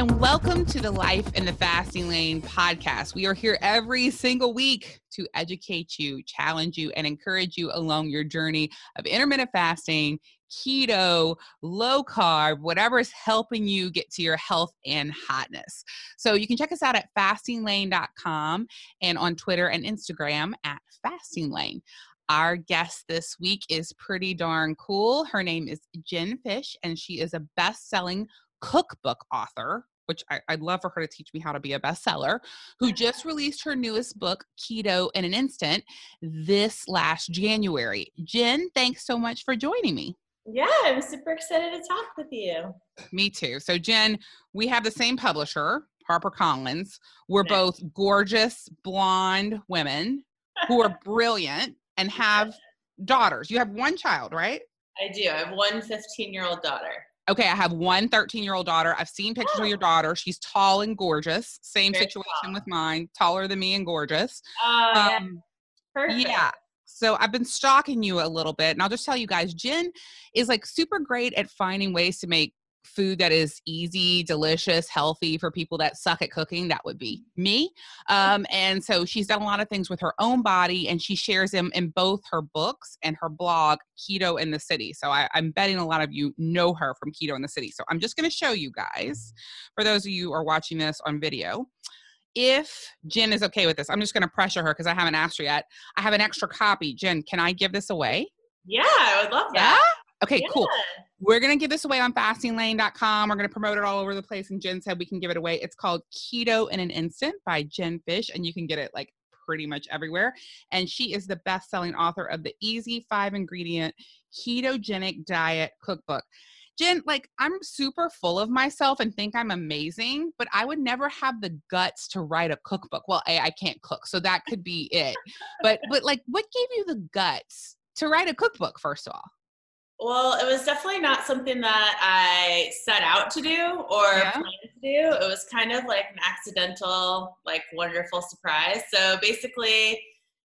and welcome to the Life in the Fasting Lane podcast. We are here every single week to educate you, challenge you, and encourage you along your journey of intermittent fasting, keto, low carb, whatever is helping you get to your health and hotness. So you can check us out at fastinglane.com and on Twitter and Instagram at fastinglane. Our guest this week is pretty darn cool. Her name is Jen Fisch, and she is a best selling cookbook author, which I, would love for her to teach me how to be a bestseller, who just released her newest book, Keto in an Instant, this last January. Jen, thanks so much for joining me. Yeah, I'm super excited to talk with you. Me too. So, Jen, we have the same publisher, HarperCollins. We're nice. both gorgeous, blonde women who are brilliant and have daughters. You have one child, right? I do. I have one 15 year old daughter okay, I have one 13 year old daughter. I've seen pictures oh. of your daughter. She's tall and gorgeous. Same Very situation tall. with mine, taller than me and gorgeous. Oh, um, yeah. Perfect. Yeah. So I've been stalking you a little bit, and I'll just tell you guys, Jen is like super great at finding ways to make food that is easy, delicious, healthy for people that suck at cooking, that would be me. Um, and so she's done a lot of things with her own body and she shares them in both her books and her blog, Keto in the City. So I, I'm betting a lot of you know her from Keto in the City. So I'm just going to show you guys, for those of you who are watching this on video. If Jen is okay with this, I'm just going to pressure her because I haven't asked her yet. I have an extra copy. Jen, can I give this away? Yeah, I would love that. Yeah? Okay, yeah. cool. We're going to give this away on fastinglane.com. We're going to promote it all over the place. And Jen said we can give it away. It's called Keto in an Instant by Jen Fisch, and you can get it like pretty much everywhere. And she is the best selling author of the Easy Five Ingredient Ketogenic Diet Cookbook. Jen, like I'm super full of myself and think I'm amazing, but I would never have the guts to write a cookbook. Well, A, I can't cook, so that could be it. But but like what gave you the guts to write a cookbook, first of all? Well, it was definitely not something that I set out to do or yeah. planned to do. It was kind of like an accidental, like wonderful surprise. So basically,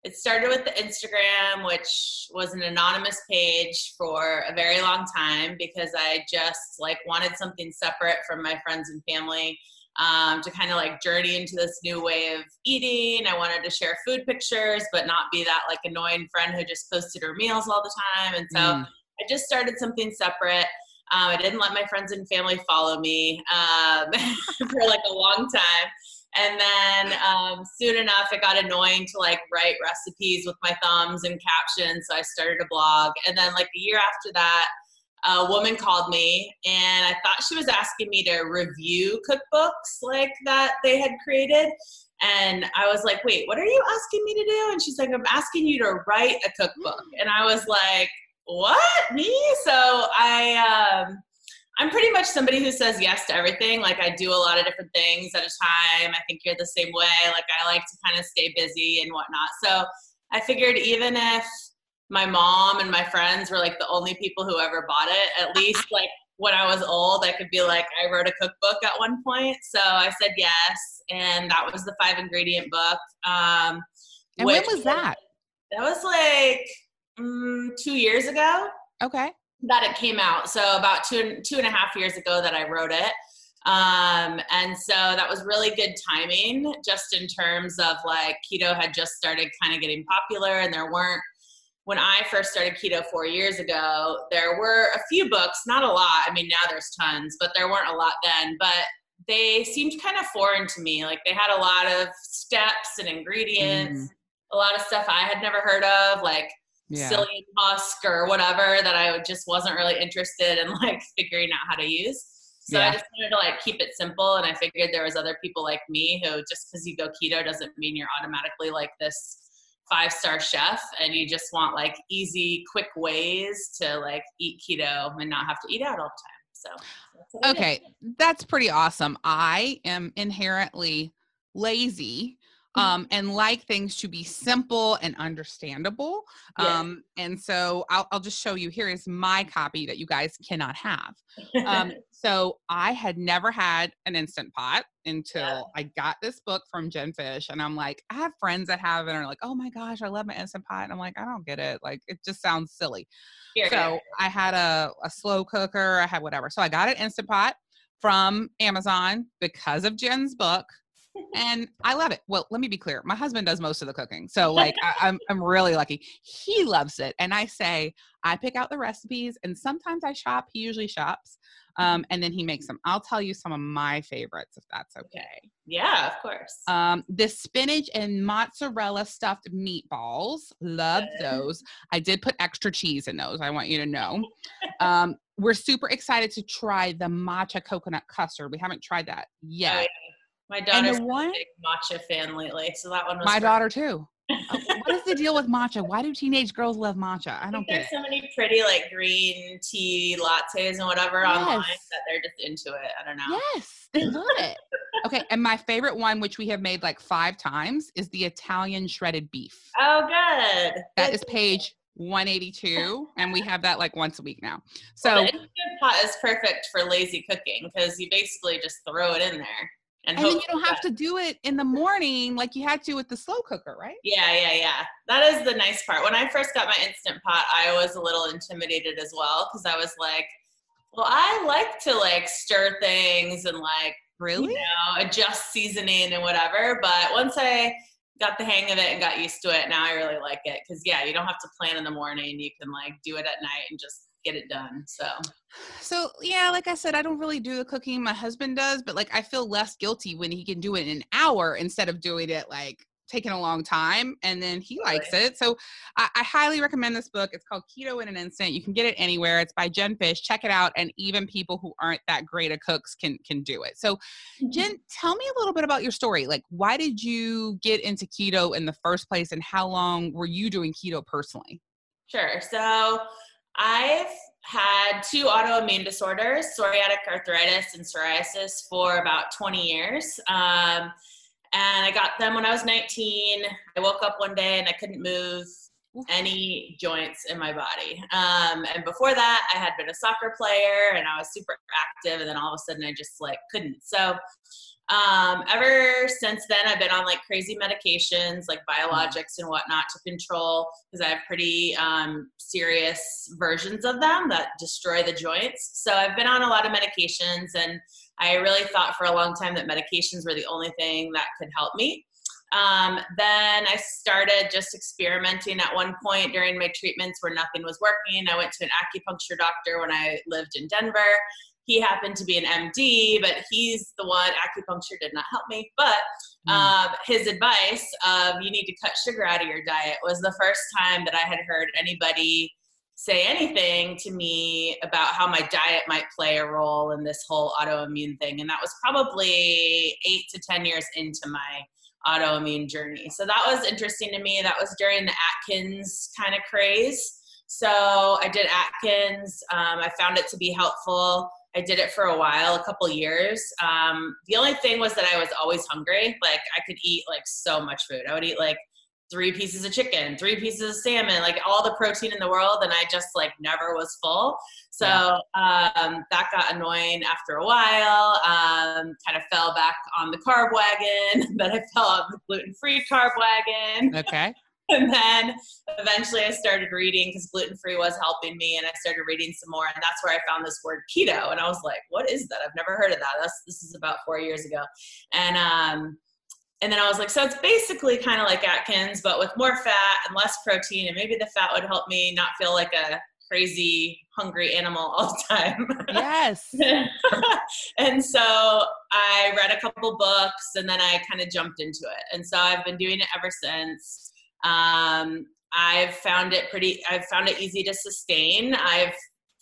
it started with the Instagram, which was an anonymous page for a very long time because I just like wanted something separate from my friends and family um, to kind of like journey into this new way of eating. I wanted to share food pictures, but not be that like annoying friend who just posted her meals all the time. And so. Mm I just started something separate. Um, I didn't let my friends and family follow me um, for like a long time. And then um, soon enough, it got annoying to like write recipes with my thumbs and captions. So I started a blog. And then, like a year after that, a woman called me and I thought she was asking me to review cookbooks like that they had created. And I was like, wait, what are you asking me to do? And she's like, I'm asking you to write a cookbook. And I was like, what? Me? So i um i'm pretty much somebody who says yes to everything. Like i do a lot of different things at a time. I think you're the same way. Like i like to kind of stay busy and whatnot. So i figured even if my mom and my friends were like the only people who ever bought it at least like when i was old i could be like i wrote a cookbook at one point. So i said yes and that was the five ingredient book um and when was that? That was like mm, two years ago. Okay. That it came out. So about two two and a half years ago that I wrote it. Um, and so that was really good timing, just in terms of like keto had just started kind of getting popular, and there weren't when I first started keto four years ago, there were a few books, not a lot. I mean, now there's tons, but there weren't a lot then. But they seemed kind of foreign to me. Like they had a lot of steps and ingredients, mm. a lot of stuff I had never heard of, like yeah. psyllium husk or whatever that I just wasn't really interested in like figuring out how to use. So yeah. I just wanted to like keep it simple and I figured there was other people like me who just because you go keto doesn't mean you're automatically like this five star chef and you just want like easy quick ways to like eat keto and not have to eat out all the time. So okay, that's pretty awesome. I am inherently lazy um, and like things to be simple and understandable. Um, and so I'll, I'll, just show you here is my copy that you guys cannot have. Um, so I had never had an instant pot until yeah. I got this book from Jen Fisch, and I'm like, I have friends that have it and are like, oh my gosh, I love my instant pot. And I'm like, I don't get it. Like, it just sounds silly. So. I had a, a slow cooker, I had whatever. So I got an instant pot from Amazon because of Jen's book. And I love it. Well, let me be clear. My husband does most of the cooking. So like I, I'm I'm really lucky. He loves it. And I say, I pick out the recipes and sometimes I shop. He usually shops. Um, and then he makes them. I'll tell you some of my favorites if that's okay. Yeah, of course. Um, the spinach and mozzarella stuffed meatballs. Love those. I did put extra cheese in those. I want you to know. Um, we're super excited to try the matcha coconut custard. We haven't tried that oh, yet. Oh, yeah. My daughter's one, a big matcha fan lately, so that one was my daughter too. Uh, what is the deal with matcha? Why do teenage girls love matcha? I don't I get There's so many pretty like green tea lattes and whatever yes. online that they're just into it. I don't know. Yes, they love it. okay, and my favorite one, which we have made like five times, is the Italian shredded beef. Oh, good. That good. is page 182 and we have that like once a week now so well, the pot is perfect for lazy cooking because you basically just throw it in there and, and then you don't have to do it in the morning like you had to with the slow cooker, right? Yeah, yeah, yeah. That is the nice part. When I first got my instant pot, I was a little intimidated as well because I was like, well, I like to like stir things and like really you know, adjust seasoning and whatever. But once I got the hang of it and got used to it, now I really like it because yeah, you don't have to plan in the morning. You can like do it at night and just get it done. So. So yeah, like I said, I don't really do the cooking. My husband does, but like I feel less guilty when he can do it in an hour instead of doing it like taking a long time and then he likes it. So I, I, highly recommend this book. It's called keto in an instant. You can get it anywhere. It's by jen fisch. Check it out and even people who aren't that great at cooks can can do it. So mm-hmm. jen tell me a little bit about your story. Like why did you get into keto in the first place and how long were you doing keto personally? Sure. So I've had two autoimmune disorders, psoriatic arthritis and psoriasis, for about 20 years. Um, and I got them when I was 19. I woke up one day and I couldn't move any joints in my body. Um, and before that, I had been a soccer player and I was super active. And then all of a sudden, I just like couldn't. So um, ever since then, I've been on like crazy medications, like biologics and whatnot, to control because I have pretty um, serious versions of them that destroy the joints. So I've been on a lot of medications, and I really thought for a long time that medications were the only thing that could help me. Um, then I started just experimenting at one point during my treatments where nothing was working. I went to an acupuncture doctor when I lived in Denver he happened to be an MD, but he's the one, acupuncture did not help me. But mm. um, his advice of you need to cut sugar out of your diet was the first time that I had heard anybody say anything to me about how my diet might play a role in this whole autoimmune thing. And that was probably eight to 10 years into my autoimmune journey. So that was interesting to me. That was during the Atkins kind of craze. So I did Atkins. Um, I found it to be helpful. I did it for a while, a couple years. Um, the only thing was that I was always hungry. Like I could eat like so much food. I would eat like three pieces of chicken, three pieces of salmon, like all the protein in the world, and I just like never was full. So um, that got annoying after a while. Um, kind of fell back on the carb wagon. then I fell on the gluten free carb wagon. Okay. and then eventually I started reading because gluten free was helping me, and I started reading some more, and that's where I found this word keto, and I was like, "What is that? I've never heard of that." That's this is about four years ago, and um, and then I was like, so it's basically kind of like Atkins, but with more fat and less protein, and maybe the fat would help me not feel like a crazy hungry animal all the time. Yes. and so I read a couple books and then I kind of jumped into it. And so I've been doing it ever since. Um, I've found it pretty, I've found it easy to sustain. I've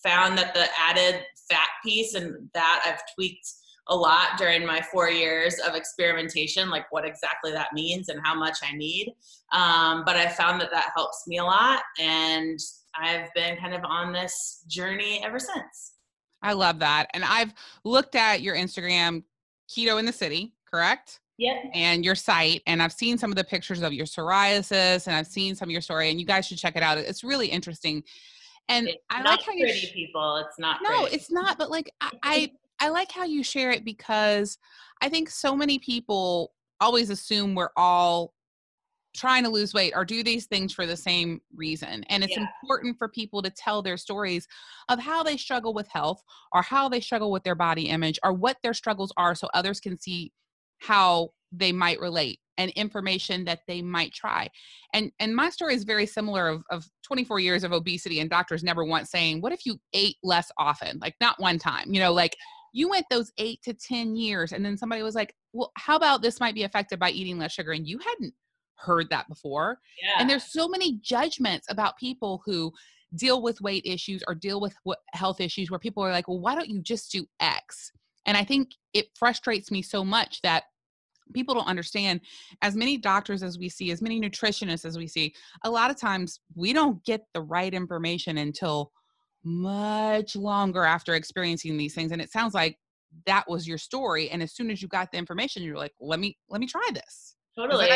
found that the added fat piece and that I've tweaked a lot during my four years of experimentation, like what exactly that means and how much I need. Um, but I found that that helps me a lot. And I've been kind of on this journey ever since. I love that. And I've looked at your Instagram, Keto in the City, correct? Yep. And your site, and I've seen some of the pictures of your psoriasis, and I've seen some of your story, and you guys should check it out. It's really interesting. And it's I like how pretty you sh- people. It's not. No, pretty. it's not. But like I, I, I like how you share it because I think so many people always assume we're all trying to lose weight or do these things for the same reason. And it's yeah. important for people to tell their stories of how they struggle with health or how they struggle with their body image or what their struggles are so others can see how they might relate and information that they might try. And and my story is very similar of, of 24 years of obesity and doctors never once saying, what if you ate less often? Like not one time, you know, like you went those eight to 10 years and then somebody was like, well, how about this might be affected by eating less sugar? And you hadn't heard that before. Yeah. And there's so many judgments about people who deal with weight issues or deal with health issues where people are like, well, why don't you just do X? And I think it frustrates me so much that people don't understand as many doctors as we see, as many nutritionists as we see, a lot of times we don't get the right information until much longer after experiencing these things. And it sounds like that was your story. And as soon as you got the information, you're like, let me, let me try this. Totally.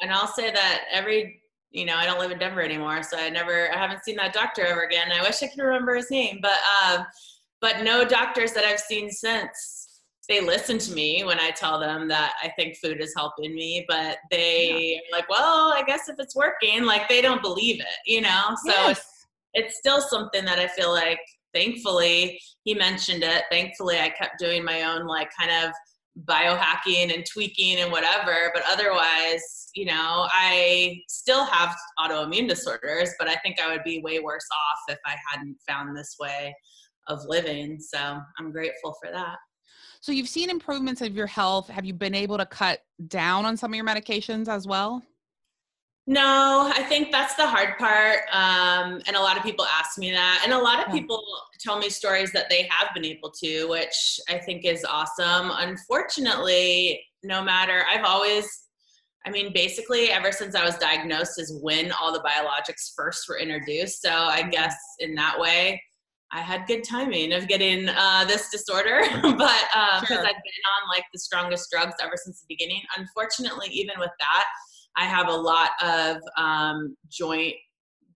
and I'll say that every, you know, I don't live in Denver anymore, so I never, I haven't seen that doctor ever again. I wish I could remember his name, but, um, but no doctors that I've seen since they listen to me when I tell them that I think food is helping me, but they yeah. like, well, I guess if it's working, like they don't believe it, you know? So yes. it's, it's still something that I feel like thankfully he mentioned it. Thankfully I kept doing my own like kind of biohacking and tweaking and whatever, but otherwise, you know, I still have autoimmune disorders, but I think I would be way worse off if I hadn't found this way of living. So I'm grateful for that. So you've seen improvements of your health. Have you been able to cut down on some of your medications as well? No, I think that's the hard part. Um, and a lot of people ask me that. And a lot of people tell me stories that they have been able to, which I think is awesome. Unfortunately, no matter, I've always, I mean, basically, ever since I was diagnosed, is when all the biologics first were introduced. So I guess in that way, I had good timing of getting uh, this disorder, but because uh, sure. I've been on like the strongest drugs ever since the beginning. Unfortunately, even with that, I have a lot of um, joint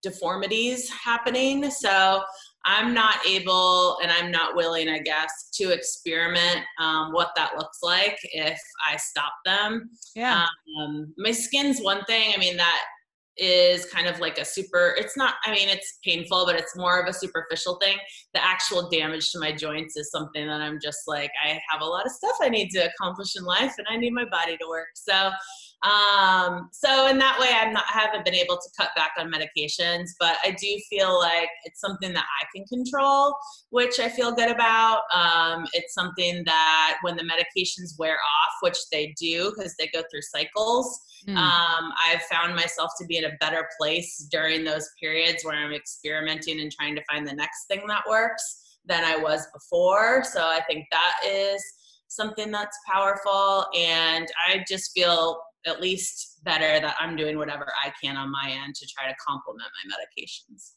deformities happening. So I'm not able and I'm not willing, I guess, to experiment um, what that looks like if I stop them. Yeah. Um, my skin's one thing. I mean, that is kind of like a super it's not i mean it's painful but it's more of a superficial thing. The actual damage to my joints is something that i'm just like i have a lot of stuff i need to accomplish in life and i need my body to work. So um, so in that way, I'm not I haven't been able to cut back on medications, but I do feel like it's something that I can control, which I feel good about. Um, it's something that when the medications wear off, which they do because they go through cycles, mm. um, I've found myself to be in a better place during those periods where I'm experimenting and trying to find the next thing that works than I was before. So I think that is something that's powerful and i just feel at least better that I'm doing whatever I can on my end to try to complement my medications.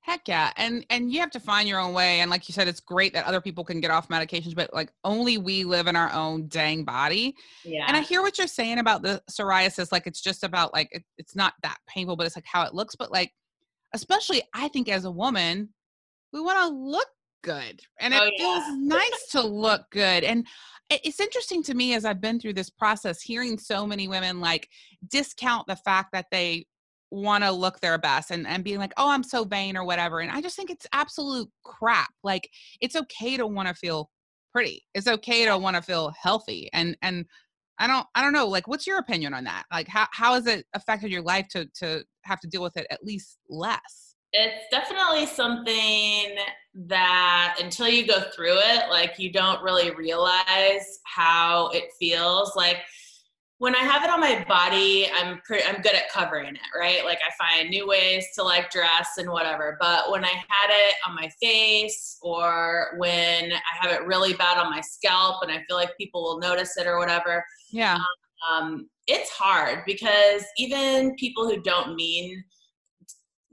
Heck yeah. And and you have to find your own way. And like you said, it's great that other people can get off medications, but like only we live in our own dang body. Yeah. And I hear what you're saying about the psoriasis. Like it's just about like it, it's not that painful, but it's like how it looks. But like, especially I think as a woman, we want to look good. And it oh, yeah. feels nice to look good. And it's interesting to me as I've been through this process, hearing so many women like discount the fact that they want to look their best and, and being like, oh, I'm so vain or whatever. And I just think it's absolute crap. Like it's okay to want to feel pretty. It's okay to want to feel healthy. And and I don't I don't know, like what's your opinion on that? Like how how has it affected your life to to have to deal with it at least less? It's definitely something that until you go through it, like you don't really realize how it feels. Like when I have it on my body, I'm pretty, I'm good at covering it, right? Like I find new ways to like dress and whatever. But when I had it on my face or when I have it really bad on my scalp and I feel like people will notice it or whatever, yeah, um, it's hard because even people who don't mean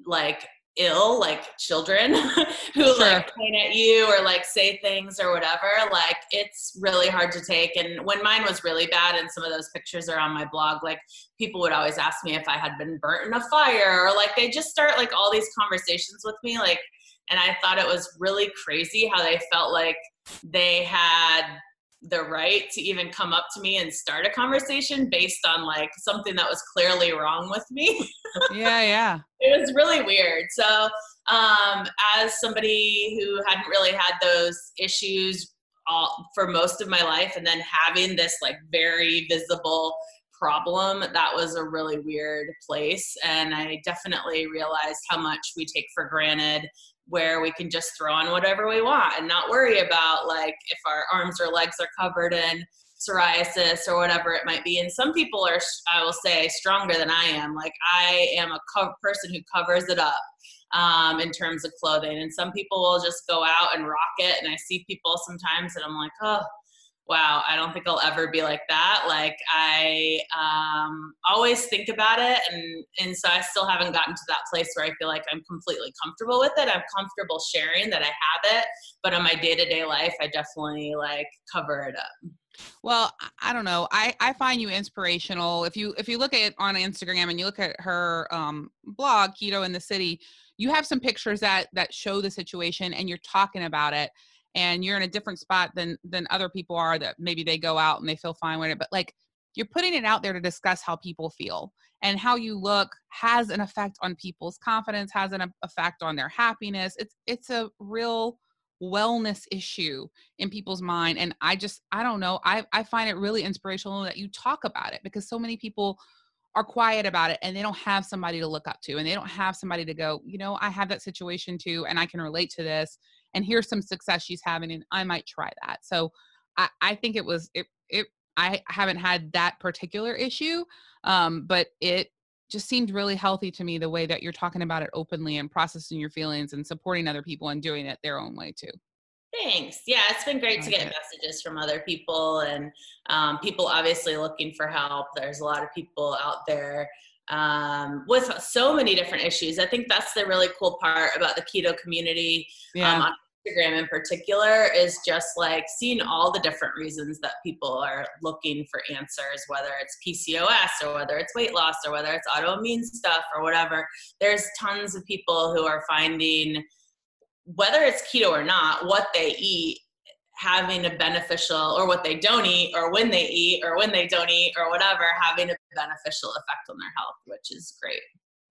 like ill like children who sure. like point at you or like say things or whatever like it's really hard to take and when mine was really bad and some of those pictures are on my blog like people would always ask me if i had been burnt in a fire or like they just start like all these conversations with me like and i thought it was really crazy how they felt like they had the right to even come up to me and start a conversation based on like something that was clearly wrong with me. yeah, yeah. It was really weird. So, um, as somebody who hadn't really had those issues all, for most of my life, and then having this like very visible problem, that was a really weird place. And I definitely realized how much we take for granted where we can just throw on whatever we want and not worry about like if our arms or legs are covered in psoriasis or whatever it might be. And some people are, I will say, stronger than I am. Like I am a co- person who covers it up um, in terms of clothing, and some people will just go out and rock it. And I see people sometimes, and I'm like, oh, wow, I don't think I'll ever be like that. Like I um, always think about it, and and so I still haven't gotten to that place where I feel like I'm completely comfortable with it. I'm comfortable sharing that I have it, but in my day to day life, I definitely like cover it up. Well, I don't know. I, I find you inspirational. If you if you look at on Instagram and you look at her um, blog, Keto in the City, you have some pictures that that show the situation and you're talking about it and you're in a different spot than than other people are that maybe they go out and they feel fine with it but like you're putting it out there to discuss how people feel and how you look has an effect on people's confidence has an effect on their happiness. It's it's a real wellness issue in people's mind and i just i don't know i i find it really inspirational that you talk about it because so many people are quiet about it and they don't have somebody to look up to and they don't have somebody to go you know i have that situation too and i can relate to this and here's some success she's having and i might try that so i, I think it was it, it i haven't had that particular issue um, but it just seemed really healthy to me the way that you're talking about it openly and processing your feelings and supporting other people and doing it their own way too Thanks. Yeah, it's been great to get messages from other people and um, people obviously looking for help. There's a lot of people out there um, with so many different issues. I think that's the really cool part about the keto community um, yeah. um, on Instagram in particular is just like seeing all the different reasons that people are looking for answers, whether it's PCOS or whether it's weight loss or whether it's autoimmune stuff or whatever. There's tons of people who are finding whether it's keto or not, what they eat having a beneficial or what they don't eat or when they eat or when they don't eat or whatever having a beneficial effect on their health which is great.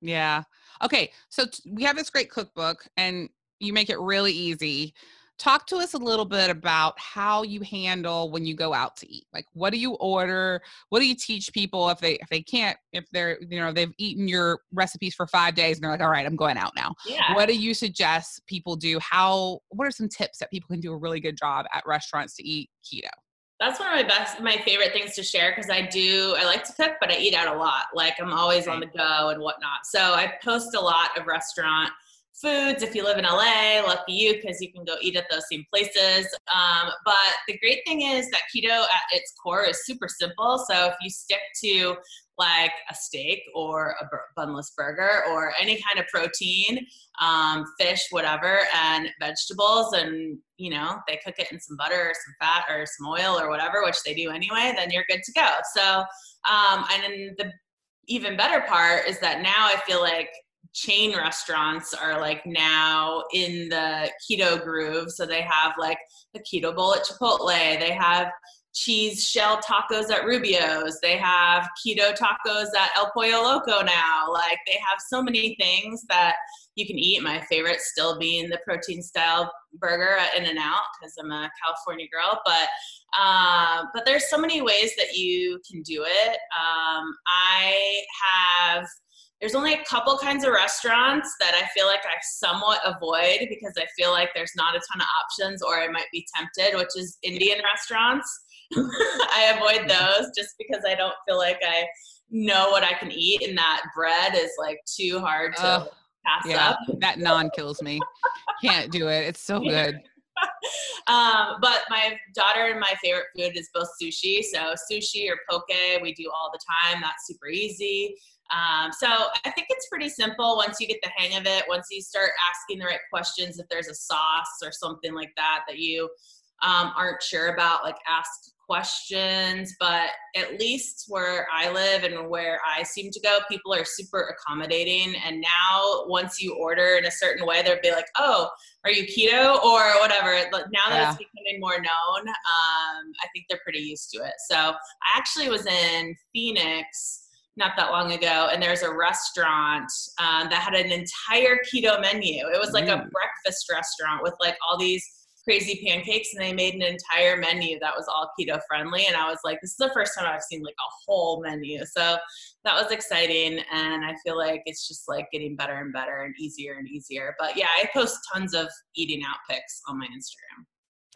Yeah. Okay so t- we have this great cookbook and you make it really easy talk to us a little bit about how you handle when you go out to eat like what do you order? What do you teach people if they if they can't if they're you know they've eaten your recipes for five days and they're like all right i'm going out now. Yeah. what do you suggest people do? How what are some tips that people can do a really good job at restaurants to eat keto? That's one of my best my favorite things to share because i do i like to cook but i eat out a lot like i'm always on the go and whatnot. So i post a lot of restaurant foods if you live in LA. Lucky you because you can go eat at those same places. Um, but the great thing is that keto at its core is super simple. So if you stick to like a steak or a bunless burger or any kind of protein, um, fish, whatever, and vegetables, and you know they cook it in some butter or some fat or some oil or whatever, which they do anyway, then you're good to go. So, um, and the even better part is that now I feel like chain restaurants are like now in the keto groove. So they have like the keto bowl at Chipotle. They have cheese shell tacos at Rubio's. They have keto tacos at El Pollo Loco now. Like they have so many things that you can eat. My favorite still being the protein style burger at In and Out because I'm a California girl. But uh, but there's so many ways that you can do it. Um, I have there's only a couple kinds of restaurants that I feel like I somewhat avoid because I feel like there's not a ton of options or I might be tempted, which is Indian restaurants. I avoid those just because I don't feel like I know what I can eat and that bread is like too hard to uh, pass yeah, up. That naan kills me. Can't do it. It's so good. um, but my daughter and my favorite food is both sushi. So sushi or poke, we do all the time. That's super easy. Um, so I think it's pretty simple once you get the hang of it. Once you start asking the right questions, if there's a sauce or something like that that you um, aren't sure about, like ask questions, but at least where I live and where I seem to go, people are super accommodating. And now, once you order in a certain way, they'll be like, "Oh, are you keto or whatever?" Now that yeah. it's becoming more known, um, I think they're pretty used to it. So I actually was in Phoenix not that long ago, and there's a restaurant um, that had an entire keto menu. It was like mm. a breakfast restaurant with like all these crazy pancakes and they made an entire menu that was all keto friendly and i was like this is the first time i've seen like a whole menu so that was exciting and i feel like it's just like getting better and better and easier and easier but yeah i post tons of eating out pics on my instagram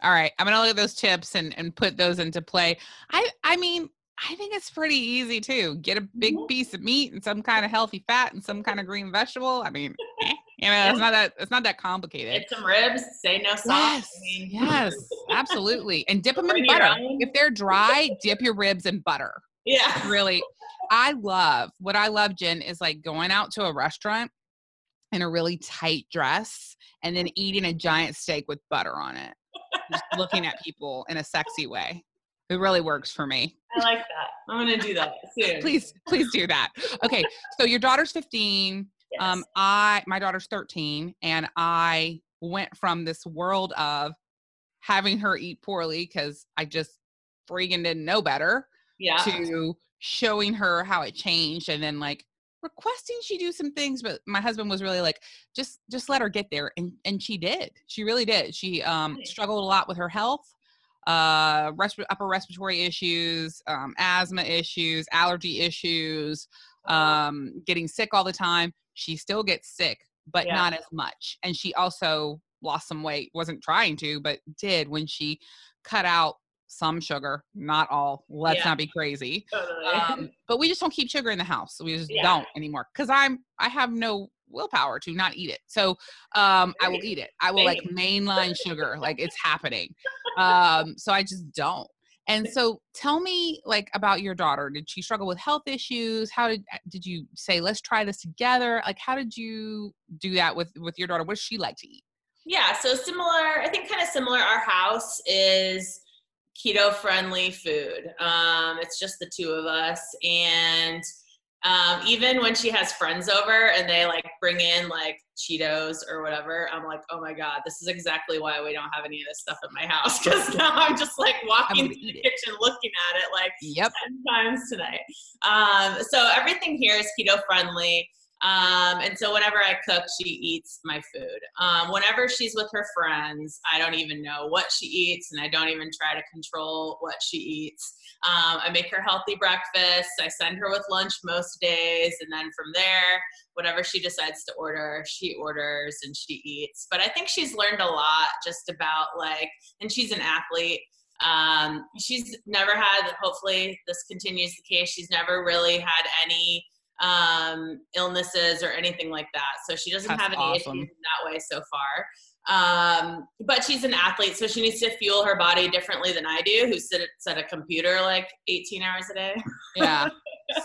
all right i'm gonna look at those tips and and put those into play i i mean I think it's pretty easy too. Get a big mm-hmm. piece of meat and some kind of healthy fat and some kind of green vegetable. I mean, eh. You know, it's not that it's not that complicated. Get some ribs, say no sauce. Yes, I mean. yes, absolutely. And dip them in butter. If they're dry, dip your ribs in butter. Yeah. Really. I love what I love, Jen, is like going out to a restaurant in a really tight dress and then eating a giant steak with butter on it. Just looking at people in a sexy way. It really works for me. I like that. I'm gonna do that soon. please, please do that. Okay, so your daughter's 15. Um, yes. Um, I my daughter's 13, and I went from this world of having her eat poorly because I just freaking didn't know better. Yeah. To showing her how it changed, and then like requesting she do some things but my husband was really like just just let her get there and and she did she really did she um struggled a lot with her health uh resp- upper respiratory issues um asthma issues allergy issues um getting sick all the time she still gets sick, but yeah. not as much. And she also lost some weight, wasn't trying to, but did when she cut out some sugar, not all. Let's yeah. not be crazy. Totally. Um, but we just don't keep sugar in the house. We just yeah. don't anymore because I'm I have no willpower to not eat it. So um, I will eat it. I will like mainline sugar, like it's happening. Um, so I just don't. And so tell me like about your daughter. Did she struggle with health issues? How did uh, did you say let's try this together? Like how did you do that with with your daughter? What does she like to eat? Yeah, so similar, I think kind of similar. Our house is keto friendly food. Um, it's just the two of us and um, even when she has friends over and they like bring in like Cheetos or whatever, I'm like, oh my god, this is exactly why we don't have any of this stuff in my house because now I'm just like walking to the kitchen looking at it like yep. ten times tonight. Um, so everything here is keto friendly. Um, and so whenever I cook, she eats my food. Um, whenever she's with her friends, I don't even know what she eats, and I don't even try to control what she eats. Um, I make her healthy breakfast. I send her with lunch most days, and then from there, whatever she decides to order, she orders and she eats. But I think she's learned a lot just about like, and she's an athlete. Um, she's never had. Hopefully, this continues the case. She's never really had any um, illnesses or anything like that. So she doesn't That's have any awesome. issues in that way so far. Um, but she's an athlete, so she needs to fuel her body differently than I do, who sits at a computer like 18 hours a day. Yeah. so,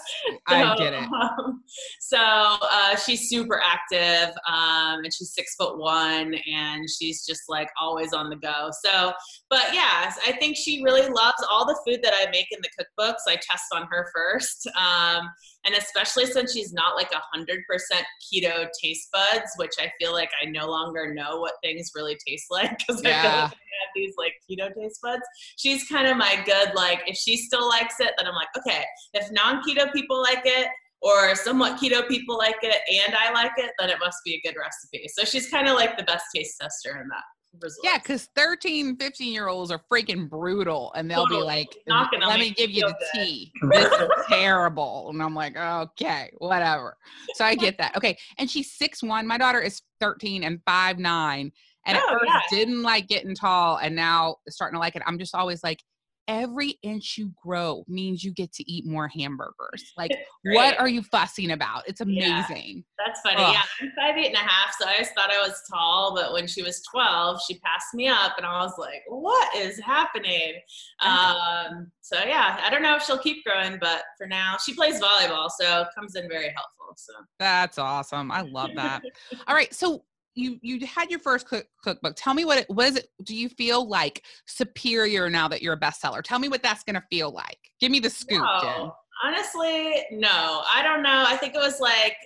I get it. Um, so uh, she's super active, um, and she's six foot one, and she's just like always on the go. So, but yeah, I think she really loves all the food that I make in the cookbooks. I test on her first, um, and especially since she's not like a hundred percent keto taste buds, which I feel like I no longer know what things really taste like because yeah. I feel like I have these like keto taste buds. She's kind of my good like if she still likes it, then I'm like okay. If non keto people like it, or somewhat keto people like it and I like it, then it must be a good recipe. So she's kind of like the best taste tester in that. Results. Yeah, because 13, 15 year olds are freaking brutal and they'll totally. be like, let me give you the good. tea. This is terrible. And I'm like, okay, whatever. So I get that. Okay. And she's six one. My daughter is 13 and five nine. And oh, at first yeah. didn't like getting tall and now starting to like it. I'm just always like, every inch you grow means you get to eat more hamburgers. Like, what are you fussing about? It's amazing. Yeah, that's funny. Ugh. Yeah, I'm five eight and a half, so I always thought I was tall, but when she was 12, she passed me up, and I was like, what is happening? Um, so yeah, I don't know if she'll keep growing, but for now, she plays volleyball, so comes in very helpful. So that's awesome. I love that. All right, so you you had your first cook, cookbook. Tell me what it was. It, do you feel like superior now that you're a bestseller? Tell me what that's going to feel like. Give me the scoop. No, honestly, no. I don't know. I think it was like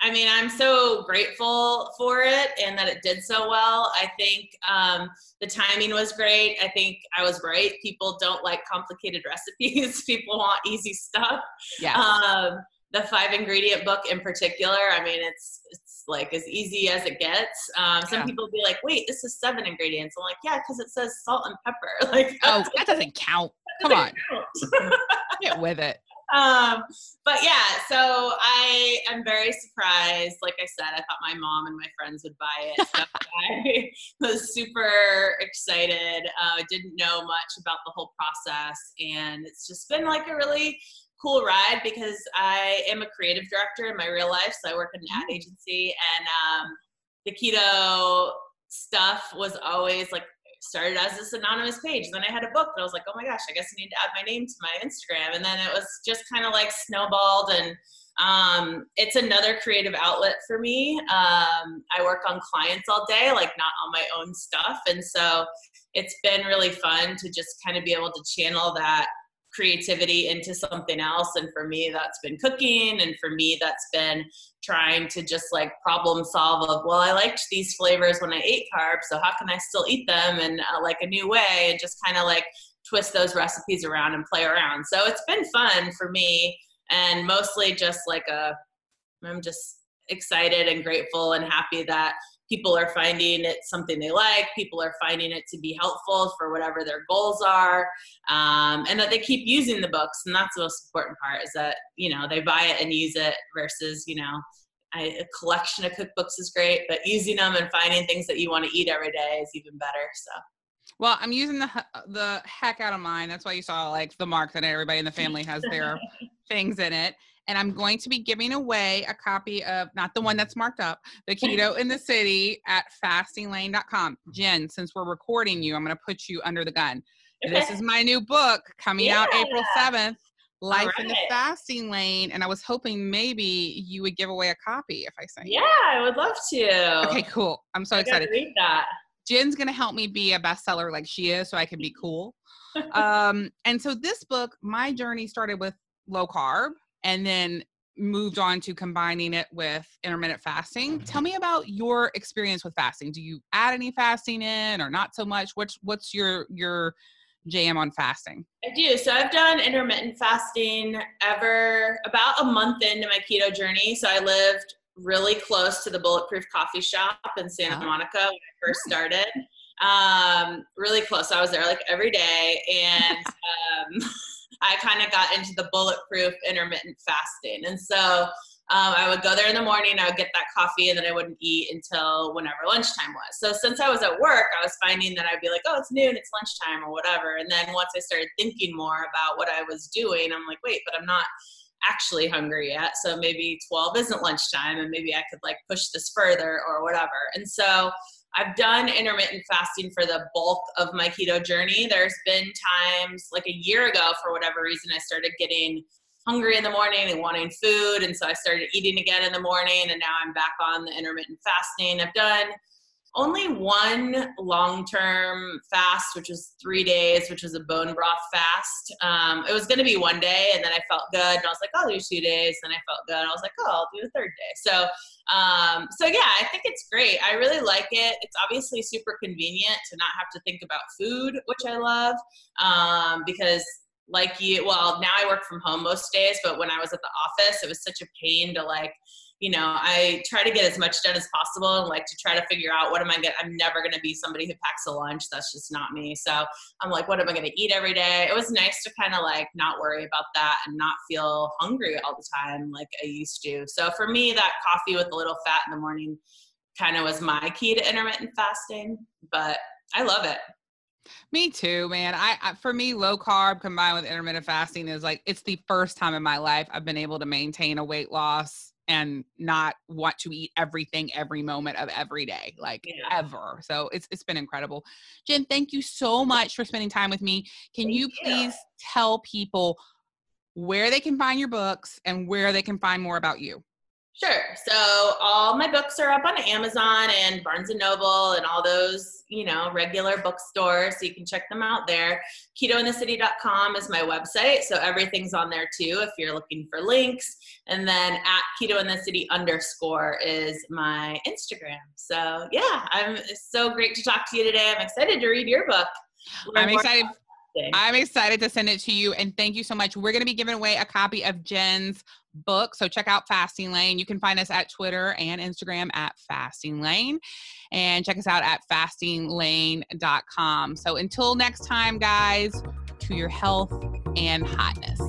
I mean, I'm so grateful for it and that it did so well. I think um, the timing was great. I think I was right. People don't like complicated recipes. People want easy stuff. Yeah. Um, the five ingredient book in particular, I mean, it's it's like as easy as it gets. Um, some yeah. people be like, "Wait, this is seven ingredients." I'm like, "Yeah, because it says salt and pepper." Like, oh, that doesn't count. Come on, get with it um, but yeah, so I am very surprised. Like I said, I thought my mom and my friends would buy it. So I was super excited. I uh, didn't know much about the whole process, and it's just been like a really cool ride because I am a creative director in my real life. So I work in an ad mm. agency, and um, the keto stuff was always like started as this anonymous page. Then I had a book and I was like, oh my gosh, I guess I need to add my name to my Instagram. And then it was just kind of like snowballed and um, it's another creative outlet for me. Um, I work on clients all day, like not on my own stuff. And so it's been really fun to just kind of be able to channel that creativity into something else. And for me that's been cooking. And for me that's been trying to just like problem solve of well i liked these flavors when i ate carbs so how can i still eat them in uh, like a new way? And just kind of like twist those recipes around and play around. So it's been fun for me and mostly just like a i'm just excited and grateful and happy that people are finding it something they like people are finding it to be helpful for whatever their goals are um, and that they keep using the books and that's the most important part is that you know they buy it and use it versus you know I, a collection of cookbooks is great but using them and finding things that you want to eat every day is even better so well, I'm using the uh, the heck out of mine. That's why you saw like the mark that everybody in the family has their things in it and I'm going to be giving away a copy of not the one that's marked up, the Keto in the City at fastinglane.com. Jen, since we're recording you, I'm going to put you under the gun. Okay. This is my new book coming yeah. out April 7th. Life right. in the fasting lane, and I was hoping maybe you would give away a copy if I sent you. Yeah, I would love to. Okay, cool. I'm so I excited. Read that. Jen's gonna help me be a bestseller like she is, so I can be cool. um, and so this book, my journey started with low carb, and then moved on to combining it with intermittent fasting. Tell me about your experience with fasting. Do you add any fasting in or not so much? What's what's your your jam on fasting? I do. So I've done intermittent fasting ever about a month into my keto journey. So I lived really close to the Bulletproof Coffee Shop in Santa oh. Monica when I first started. Um, really close. I was there like every day and um I kind of got into the bulletproof intermittent fasting. And so um, I would go there in the morning, I would get that coffee, and then I wouldn't eat until whenever lunchtime was. So since I was at work, I was finding that I'd be like, oh, it's noon, it's lunchtime, or whatever. And then once I started thinking more about what I was doing, I'm like, wait, but I'm not actually hungry yet. So maybe 12 isn't lunchtime, and maybe I could like push this further or whatever. And so I've done intermittent fasting for the bulk of my keto journey. There's been times like a year ago, for whatever reason, I started getting hungry in the morning and wanting food. And so I started eating again in the morning. And now I'm back on the intermittent fasting. I've done only one long term fast, which was three days, which was a bone broth fast. Um, it was going to be one day, and then I felt good, and I was like, I'll do two days. Then I felt good, I was like, oh, I'll do a third day. So, um, so yeah, I think it's great. I really like it. It's obviously super convenient to not have to think about food, which I love, um, because like you, well, now I work from home most days, but when I was at the office, it was such a pain to like you know, I try to get as much done as possible and like to try to figure out what am I going I'm never going to be somebody who packs a lunch. That's just not me. So I'm like, what am I going to eat every day? It was nice to kind of like not worry about that and not feel hungry all the time like I used to. So for me, that coffee with a little fat in the morning kind of was my key to intermittent fasting, but I love it. Me too, man. I, I, for me, low carb combined with intermittent fasting is like it's the first time in my life I've been able to maintain a weight loss and not want to eat everything every moment of every day like yeah. ever. So it's it's been incredible. Jen thank you so much for spending time with me. Can you, you. please tell people where they can find your books and where they can find more about you Sure. So all my books are up on Amazon and Barnes and Noble and all those, you know, regular bookstores. So you can check them out there. KetoInTheCity.com is my website. So everything's on there too if you're looking for links. And then at Keto in the City underscore is my Instagram. So yeah, I'm so great to talk to you today. I'm excited to read your book. I'm excited. I'm excited to send it to you. And thank you so much. We're going to be giving away a copy of Jen's book. So check out Fasting Lane. You can find us at Twitter and Instagram at Fasting Lane. And check us out at fastinglane.com. So until next time, guys, to your health and hotness.